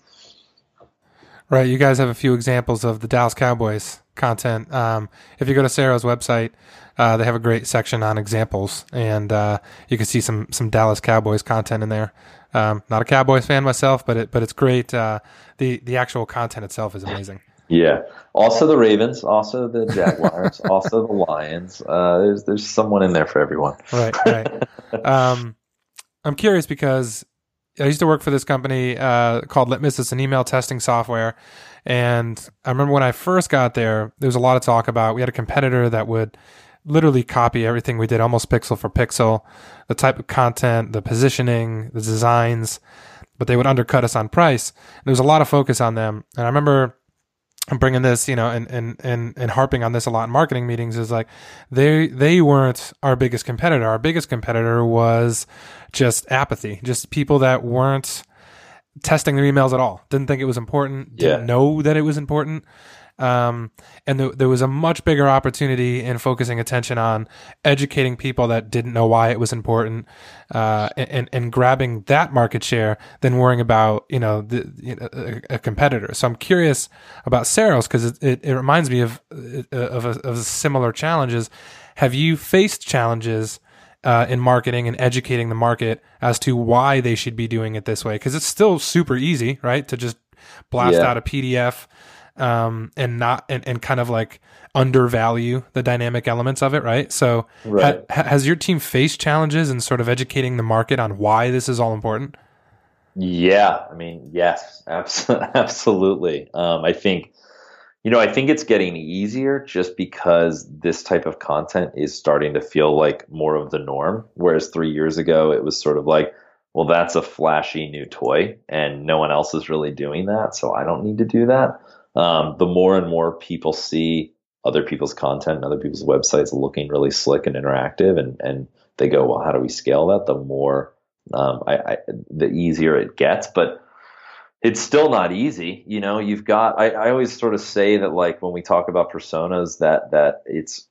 Right. You guys have a few examples of the Dallas Cowboys content. Um, if you go to Ceros' website, uh, they have a great section on examples, and uh, you can see some some Dallas Cowboys content in there. Um, not a Cowboys fan myself, but it but it's great. Uh, the the actual content itself is amazing. Yeah. Also the Ravens, also the Jaguars, also the Lions. Uh, there's there's someone in there for everyone. Right. Right. um, I'm curious because I used to work for this company uh, called Litmus. It's an email testing software, and I remember when I first got there, there was a lot of talk about we had a competitor that would literally copy everything we did almost pixel for pixel, the type of content, the positioning, the designs, but they would undercut us on price. There was a lot of focus on them. And I remember I'm bringing this, you know, and, and, and, and harping on this a lot in marketing meetings is like they, they weren't our biggest competitor. Our biggest competitor was just apathy, just people that weren't testing their emails at all. Didn't think it was important. Didn't yeah. know that it was important. Um, and th- there was a much bigger opportunity in focusing attention on educating people that didn't know why it was important, uh, and, and grabbing that market share than worrying about, you know, the, you know, a, a, competitor. So I'm curious about Ceros because it, it, it, reminds me of, uh, of, a, of similar challenges. Have you faced challenges uh, in marketing and educating the market as to why they should be doing it this way because it's still super easy right to just blast Yeah. out a pdf um, and not and, and kind of like undervalue the dynamic elements of it right so Right. ha- has your team faced challenges in sort of educating the market on why this is all important Yeah, I mean, yes, abs- absolutely. Um, I think, you know, I think it's getting easier just because this type of content is starting to feel like more of the norm. Whereas three years ago, it was sort of like, well, that's a flashy new toy, and no one else is really doing that, so I don't need to do that. Um, the more and more people see other people's content and other people's websites looking really slick and interactive, and and they go, well, how do we scale that? The more um, I, I, the easier it gets, but it's still not easy. You know, you've got, I, I always sort of say that like when we talk about personas that, that it's,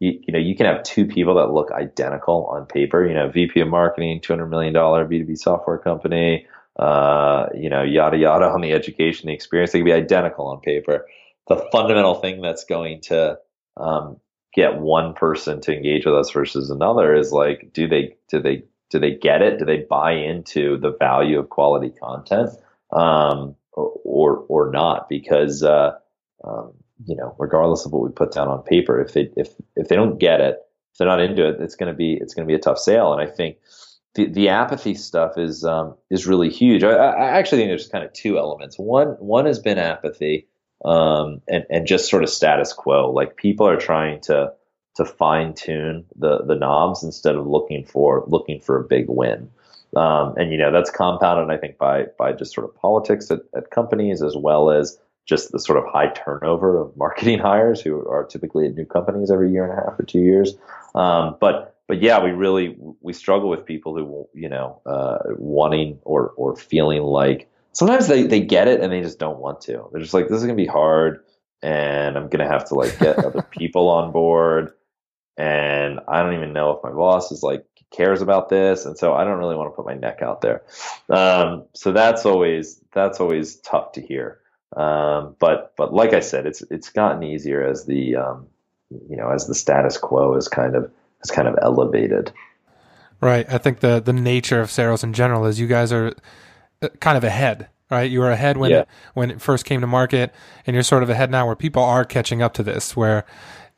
you, you know, you can have two people that look identical on paper, you know, VP of marketing, $200 million B2B software company, uh, you know, yada, yada on the education, the experience, they can be identical on paper. The fundamental thing that's going to, um, get one person to engage with us versus another is like, do they, do they, do they get it? Do they buy into the value of quality content, um, or or not? Because uh, um, you know, regardless of what we put down on paper, if they if if they don't get it, if they're not into it, it's gonna be it's gonna be a tough sale. And I think the the apathy stuff is um, is really huge. I, I actually think there's kind of two elements. One one has been apathy, um, and and just sort of status quo. Like people are trying to to fine tune the the knobs instead of looking for looking for a big win. Um, and you know that's compounded, I think, by by just sort of politics at, at companies as well as just the sort of high turnover of marketing hires who are typically at new companies every year and a half or two years. Um, but but yeah, we really we struggle with people who you know uh, wanting or or feeling like sometimes they they get it and they just don't want to. They're just like this is gonna be hard, and I'm gonna have to like get other people on board and I don't even know if my boss is like cares about this, and so I don't really want to put my neck out there. Um, so that's always that's always tough to hear. Um, but but like I said, it's it's gotten easier as the um, you know as the status quo is kind of is kind of elevated. Right. I think the the nature of Ceros in general is you guys are uh, kind of ahead, right? You were ahead when Yeah. it, when it first came to market, and you're sort of ahead now where people are catching up to this, where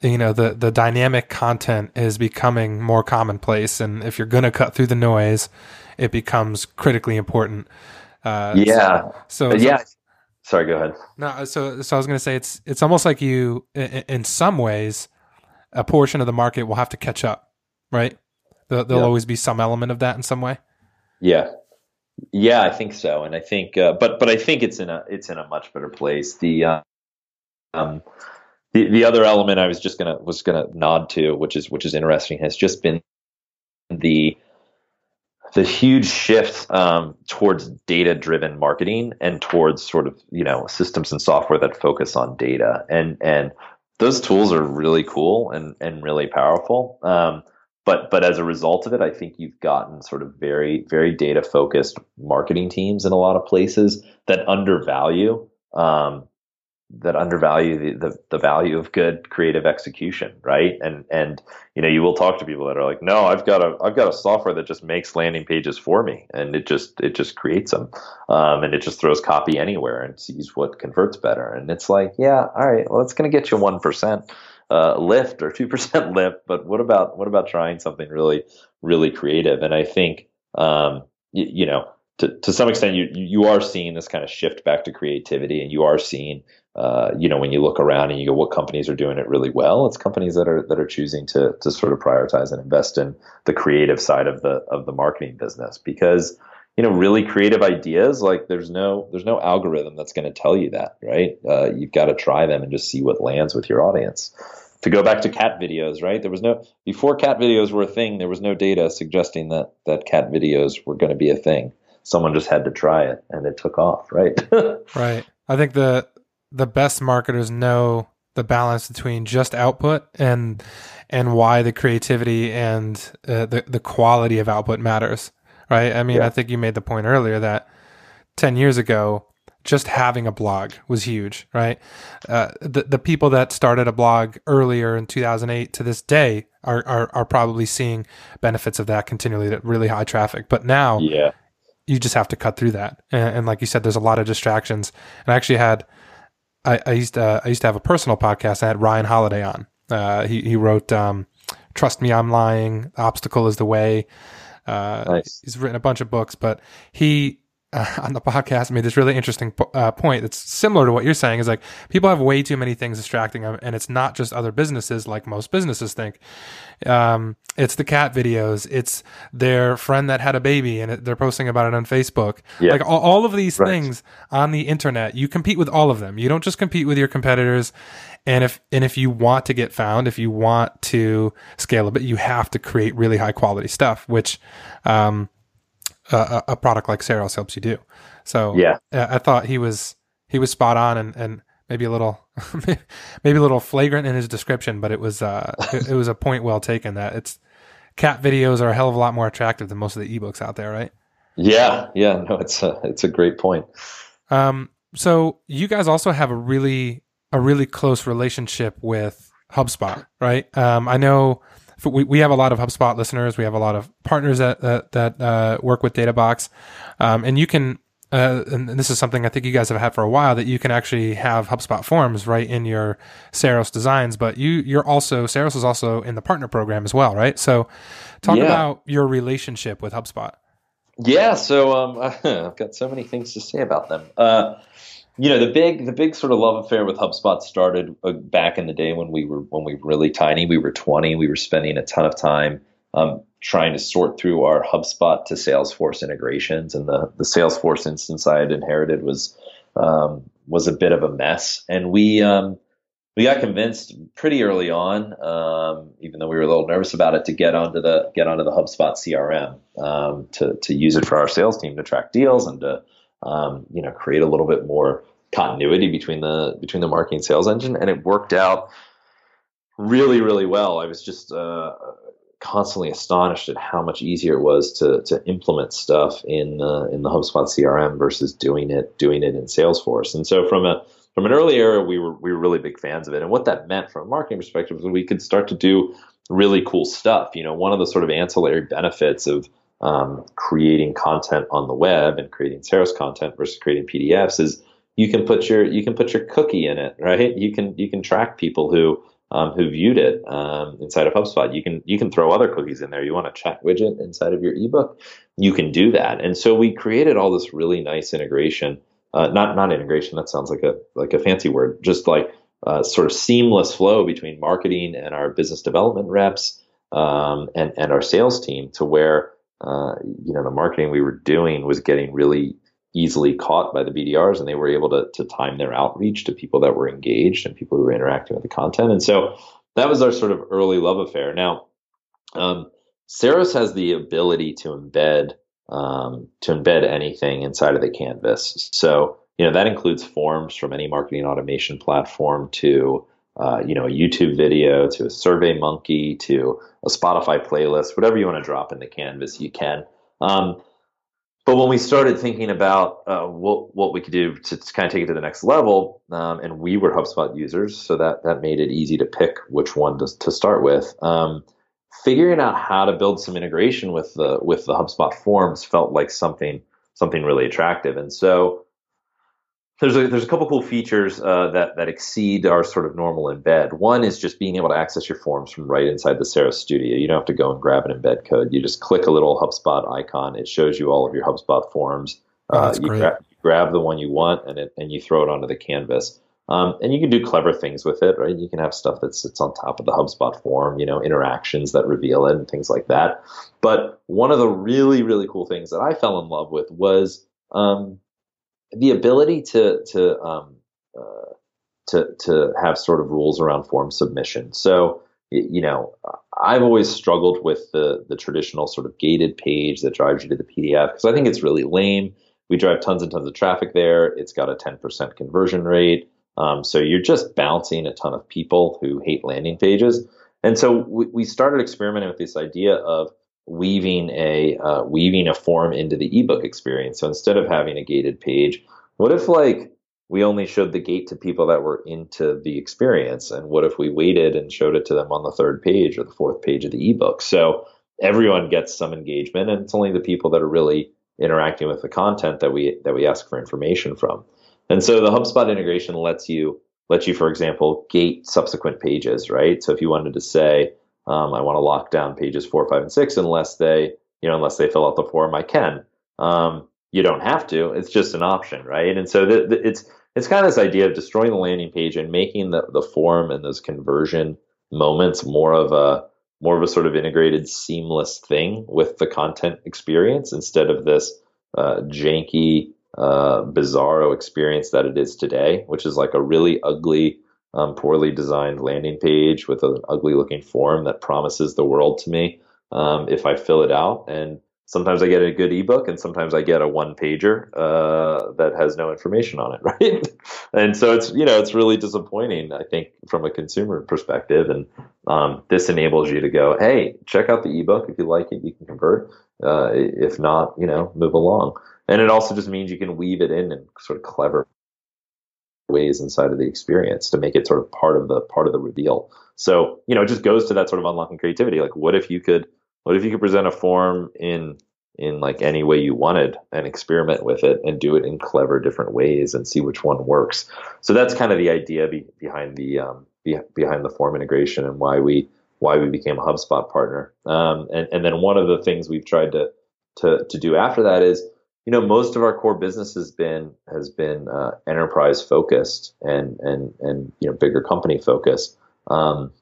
you know the the dynamic content is becoming more commonplace, and if you're going to cut through the noise, it becomes critically important. Uh, Yeah, So, so- yeah. Sorry, go ahead. no, so so I was going to say it's it's almost like you, in, in some ways, a portion of the market will have to catch up, right? There, there'll Yeah. always be some element of that in some way. Yeah, yeah, I think so, and I think, uh, but but I think it's in a it's in a much better place. The uh, um, the the other element I was just gonna was gonna nod to, which is which is interesting, has just been the the huge shift um, towards data driven marketing and towards sort of you know systems and software that focus on data and and those tools are really cool and and really powerful. Um, but but as a result of it i think you've gotten sort of very very data focused marketing teams in a lot of places that undervalue um, that undervalue the, the, the value of good creative execution, right? And and you know you will talk to people that are like, no, I've got a I've got a software that just makes landing pages for me, and it just it just creates them, um, and it just throws copy anywhere and sees what converts better. And it's like, yeah, all right, well, it's going to get you one percent uh, lift or two percent lift, but what about what about trying something really really creative? And I think um, you, you know. To, to some extent, you you are seeing this kind of shift back to creativity, and you are seeing uh, you know, when you look around and you go, what companies are doing it really well? It's companies that are that are choosing to to sort of prioritize and invest in the creative side of the of the marketing business. Because you know really creative ideas like there's no there's no algorithm that's going to tell you that right? Uh, you've got to try them and just see what lands with your audience. To go back to cat videos right? There was no before cat videos were a thing there was no data suggesting that that cat videos were going to be a thing. Someone just had to try it and it took off right? Right. I think the the best marketers know the balance between just output and and why the creativity and uh, the the quality of output matters. Right. I mean, Yeah. I think you made the point earlier that ten years ago just having a blog was huge, right? Uh, the the people that started a blog earlier in 2008 to this day are are, are probably seeing benefits of that continually, that really high traffic. But now, yeah, you just have to cut through that. And, and like you said, there's a lot of distractions. And I actually had, I, I used to, I used to have a personal podcast. I had Ryan Holiday on. Uh, he he wrote um, "Trust Me, I'm Lying," "Obstacle is the Way." Uh, nice. He's written a bunch of books, but he uh, on the podcast made this really interesting uh, point that's similar to what you're saying is like people have way too many things distracting them and it's not just other businesses like most businesses think um, it's the cat videos it's their friend that had a baby and it, they're posting about it on facebook yeah. like all, all, of these right. things on the internet you compete with all of them you don't just compete with your competitors and if and if you want to get found if you want to scale a bit you have to create really high quality stuff which um, a, a product like Ceros helps you do. So yeah, I thought he was he was spot on and, and maybe a little maybe a little flagrant in his description, but it was uh it, it, was a point well taken that it's cat videos are a hell of a lot more attractive than most of the ebooks out there, right? Yeah, yeah, no, it's a it's a great point. Um, so you guys also have a really a really close relationship with HubSpot, right? Um, I know we, we have a lot of HubSpot listeners. We have a lot of partners that that, that uh, work with DataBox, um, and you can. Uh, and this is something I think you guys have had for a while that you can actually have HubSpot forms right in your Ceros designs. But you you're also Ceros is also in the partner program as well, right? So, talk yeah. about your relationship with HubSpot. Yeah, so um, I've got so many things to say about them. Uh, you know the big the big sort of love affair with HubSpot started uh, back in the day when we were when we were really tiny. We were 20. We were spending a ton of time um, trying to sort through our HubSpot to Salesforce integrations, and the the Salesforce instance I had inherited was um, was a bit of a mess. And we um, we got convinced pretty early on, um, even though we were a little nervous about it, to get onto the get onto the HubSpot CRM um, to to use it for our sales team to track deals and to um, you know create a little bit more continuity between the between the marketing sales engine, and it worked out really really well. I was just uh, constantly astonished at how much easier it was to to implement stuff in uh, in the HubSpot CRM versus doing it doing it in Salesforce. And so from a from an early era, we were we were really big fans of it. And what that meant from a marketing perspective was we could start to do really cool stuff. You know, one of the sort of ancillary benefits of um, creating content on the web and creating Ceros content versus creating PDFs is you can put your you can put your cookie in it, right? You can you can track people who um, who viewed it um, inside of HubSpot. You can you can throw other cookies in there. You want a chat widget inside of your ebook, you can do that. And so we created all this really nice integration. Uh, not not integration. That sounds like a like a fancy word. Just like uh, sort of seamless flow between marketing and our business development reps um, and and our sales team to where uh, you know the marketing we were doing was getting really easily caught by the BDRs and they were able to, to time their outreach to people that were engaged and people who were interacting with the content. And so that was our sort of early love affair. Now, um, has the ability to embed um, to embed anything inside of the canvas. So you know that includes forms from any marketing automation platform to uh, you know a YouTube video to a Survey Monkey to a Spotify playlist, whatever you want to drop in the canvas, you can. Um, but when we started thinking about uh, what what we could do to, to, kind of take it to the next level, um, and we were HubSpot users, so that that made it easy to pick which one to, to start with. Um, figuring out how to build some integration with the with the HubSpot forms felt like something something really attractive, and so there's a, there's a couple cool features uh, that that exceed our sort of normal embed. One is just being able to access your forms from right inside the Ceros Studio. You don't have to go and grab an embed code. You just click a little HubSpot icon. It shows you all of your HubSpot forms. Oh, uh, you, great. Gra- you grab the one you want and it, and you throw it onto the canvas. Um, and you can do clever things with it, right? You can have stuff that sits on top of the HubSpot form, you know, interactions that reveal it and things like that. But one of the really, really cool things that I fell in love with was um, the ability to to um, uh, to to have sort of rules around form submission. So you know, I've always struggled with the the traditional sort of gated page that drives you to the PDF because I think it's really lame. We drive tons and tons of traffic there. It's got a 10% conversion rate. Um, so you're just bouncing a ton of people who hate landing pages. And so we, we started experimenting with this idea of weaving a uh, weaving a form into the ebook experience. So instead of having a gated page, what if like we only showed the gate to people that were into the experience? And what if we waited and showed it to them on the third page or the fourth page of the ebook? So everyone gets some engagement and it's only the people that are really interacting with the content that we that we ask for information from. And so the hubspot integration lets you let you for example gate subsequent pages right? So if you wanted to say um, i want to lock down pages four five and six unless they you know unless they fill out the form i can. Um, you don't have to it's just an option right? And so the, the, it's it's kind of this idea of destroying the landing page and making the, the form and those conversion moments more of a more of a sort of integrated seamless thing with the content experience instead of this uh, janky uh, bizarro experience that it is today which is like a really ugly um, poorly designed landing page with an ugly looking form that promises the world to me um, if i fill it out and sometimes I get a good ebook and sometimes I get a one pager uh, that has no information on it, right? and so it's you know it's really disappointing, I think, from a consumer perspective. And um, this enables you to go, hey, check out the ebook if you like it, you can convert. Uh, if not, you know, move along. And it also just means you can weave it in in sort of clever ways inside of the experience to make it sort of part of the part of the reveal. So you know, it just goes to that sort of unlocking creativity. Like, what if you could what if you could present a form in in like any way you wanted and experiment with it and do it in clever different ways and see which one works. So that's kind of the idea be, behind the um, be, behind the form integration and why we why we became a HubSpot partner. Um, and and then one of the things we've tried to to to do after that is you know most of our core business has been has been uh, enterprise focused and and and you know bigger company focused. Um,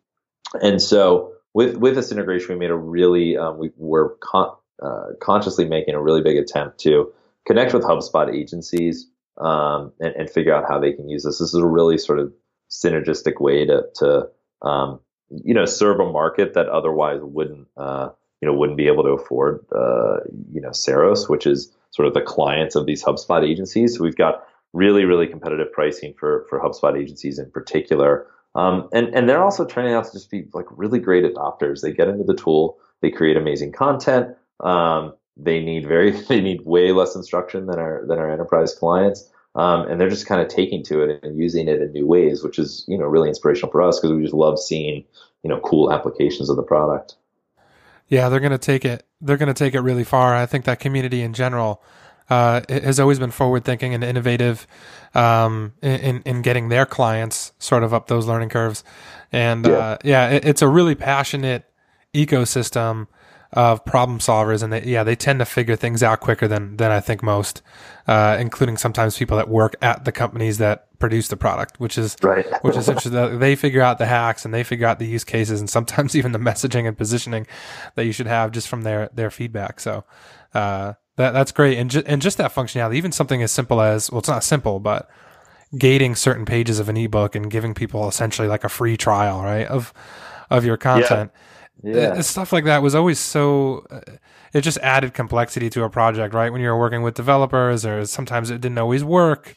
and so with with this integration, we made a really um, we were con- uh, consciously making a really big attempt to connect with HubSpot agencies um, and, and, figure out how they can use this. This is a really sort of synergistic way to to um, you know serve a market that otherwise wouldn't uh, you know wouldn't be able to afford uh, you know Ceros, which is sort of the clients of these HubSpot agencies. So we've got really really competitive pricing for for HubSpot agencies in particular. Um, and and they're also turning out to just be like really great adopters. They get into the tool, they create amazing content. Um, they need very they need way less instruction than our than our enterprise clients. Um, and they're just kind of taking to it and using it in new ways, which is you know really inspirational for us because we just love seeing you know cool applications of the product. Yeah, they're going to take it. They're going to take it really far. I think that community in general uh, has always been forward thinking and innovative um, in in getting their clients sort of up those learning curves. And yeah, uh, yeah it, it's a really passionate ecosystem of problem solvers, and they, yeah, they tend to figure things out quicker than than I think most, uh, including sometimes people that work at the companies that produce the product, which is right. which is interesting. They figure out the hacks and they figure out the use cases, and sometimes even the messaging and positioning that you should have just from their their feedback. So. Uh, that that's great, and ju- and just that functionality, even something as simple as well, it's not simple, but gating certain pages of an ebook and giving people essentially like a free trial, right, of of your content. Yeah. Yeah. Uh, stuff like that was always so. Uh, it just added complexity to a project, right? When you were working with developers, or sometimes it didn't always work,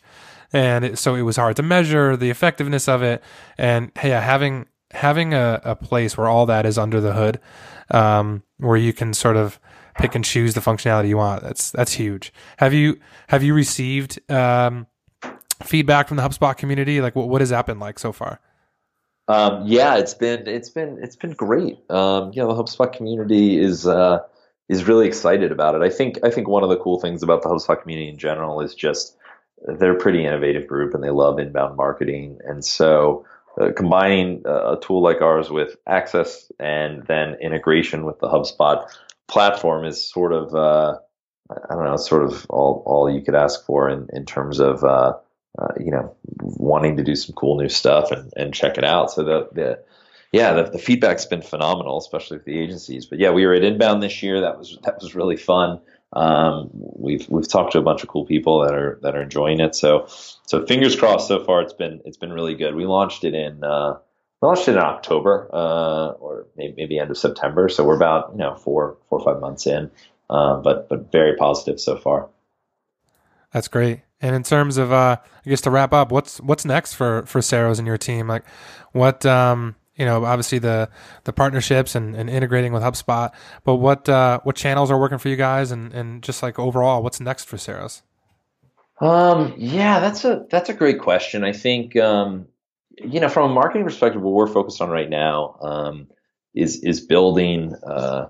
and it, so it was hard to measure the effectiveness of it. And hey, having having a, a place where all that is under the hood, um, where you can sort of pick and choose the functionality you want. That's that's huge. Have you have you received um, feedback from the HubSpot community? Like, what what has that been like so far? Um, yeah, it's been it's been it's been great. Um, you know, the HubSpot community is uh, is really excited about it. I think I think one of the cool things about the HubSpot community in general is just they're a pretty innovative group and they love inbound marketing, and so. Uh, combining a tool like ours with access and then integration with the HubSpot platform is sort of uh, I don't know, sort of all all you could ask for in in terms of uh, uh, you know wanting to do some cool new stuff and and check it out. So the the yeah, the, the feedback's been phenomenal, especially with the agencies. But yeah, we were at Inbound this year. That was that was really fun. Um, we've we've talked to a bunch of cool people that are that are enjoying it. So so fingers crossed. So far, it's been it's been really good. We launched it in uh, launched it in October uh, or maybe, maybe, end of September. So we're about you know four four or five months in, um, but but very positive so far. That's great. And in terms of, uh, I guess to wrap up, what's what's next for for Ceros and your team? Like, what um, you know, obviously the the partnerships and, and integrating with HubSpot, but what uh, what channels are working for you guys, and and just like overall, what's next for Ceros? Um, yeah, that's a that's a great question. I think um, you know from a marketing perspective, what we're focused on right now um, is is building uh,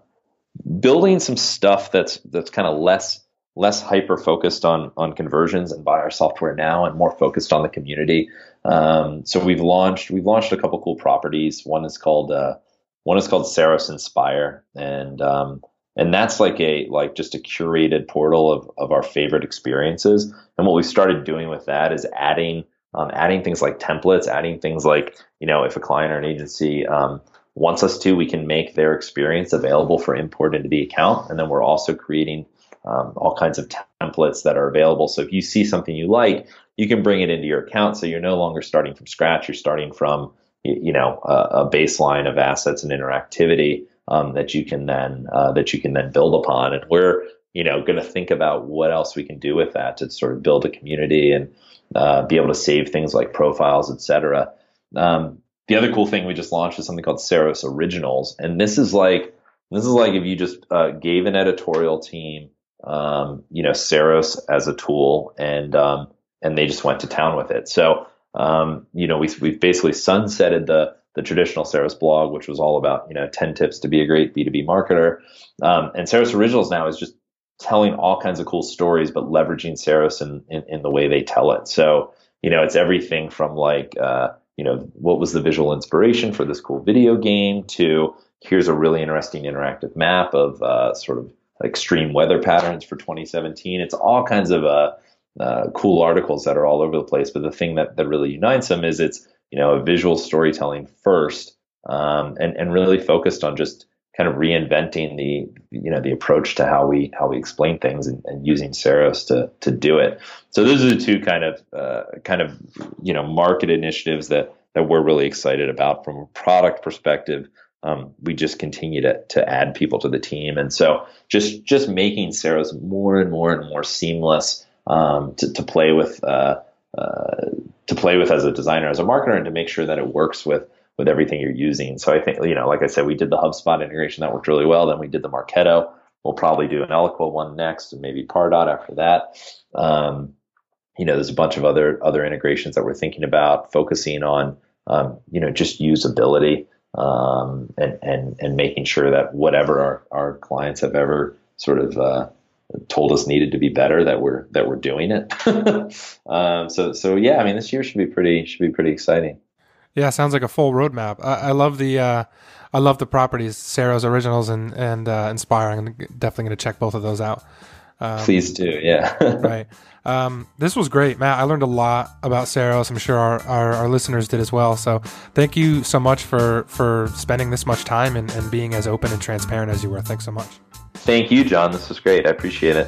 building some stuff that's that's kind of less less hyper focused on on conversions and buy our software now and more focused on the community. Um, so we've launched we've launched a couple cool properties. One is called uh, one is called Ceros Inspire, and um, and that's like a like just a curated portal of of our favorite experiences. And what we started doing with that is adding um, adding things like templates, adding things like you know if a client or an agency um, wants us to, we can make their experience available for import into the account, and then we're also creating um, all kinds of templates that are available. So if you see something you like, you can bring it into your account. So you're no longer starting from scratch. You're starting from you know a, a baseline of assets and interactivity um, that you can then uh, that you can then build upon. And we're you know going to think about what else we can do with that to sort of build a community and uh, be able to save things like profiles, etc. Um, the other cool thing we just launched is something called Ceros Originals, and this is like this is like if you just uh, gave an editorial team, um, you know, Ceros as a tool, and um, and they just went to town with it. So um, you know, we we've basically sunsetted the the traditional Ceros blog, which was all about you know 10 tips to be a great B2B marketer. Um, and Ceros Originals now is just telling all kinds of cool stories, but leveraging Ceros in, in, in the way they tell it. So you know, it's everything from like uh, you know what was the visual inspiration for this cool video game to here's a really interesting interactive map of uh, sort of extreme weather patterns for 2017. It's all kinds of uh, uh, cool articles that are all over the place. But the thing that, that really unites them is it's you know a visual storytelling first, um, and and really focused on just kind of reinventing the you know the approach to how we how we explain things and, and using Ceros to to do it. So those are the two kind of uh, kind of you know market initiatives that that we're really excited about from a product perspective. Um, we just continue to to add people to the team, and so just just making Ceros more and more and more seamless um, to, to play with uh, uh, to play with as a designer, as a marketer, and to make sure that it works with with everything you're using. So I think you know, like I said, we did the HubSpot integration that worked really well. Then we did the Marketo. We'll probably do an Eloqua one next, and maybe Pardot after that. Um, you know, there's a bunch of other other integrations that we're thinking about, focusing on um, you know just usability um, and and and making sure that whatever our, our clients have ever sort of uh, told us needed to be better that we're that we're doing it. um, so so yeah, I mean this year should be pretty should be pretty exciting. Yeah, sounds like a full roadmap. I, I love the uh, I love the properties, Ceros Originals and and uh, Inspire. I'm definitely going to check both of those out. Um, Please do, yeah. right. Um, this was great, Matt. I learned a lot about Ceros. I'm sure our, our, our, listeners did as well. So thank you so much for for spending this much time and, and being as open and transparent as you were. Thanks so much. Thank you, John. This was great. I appreciate it.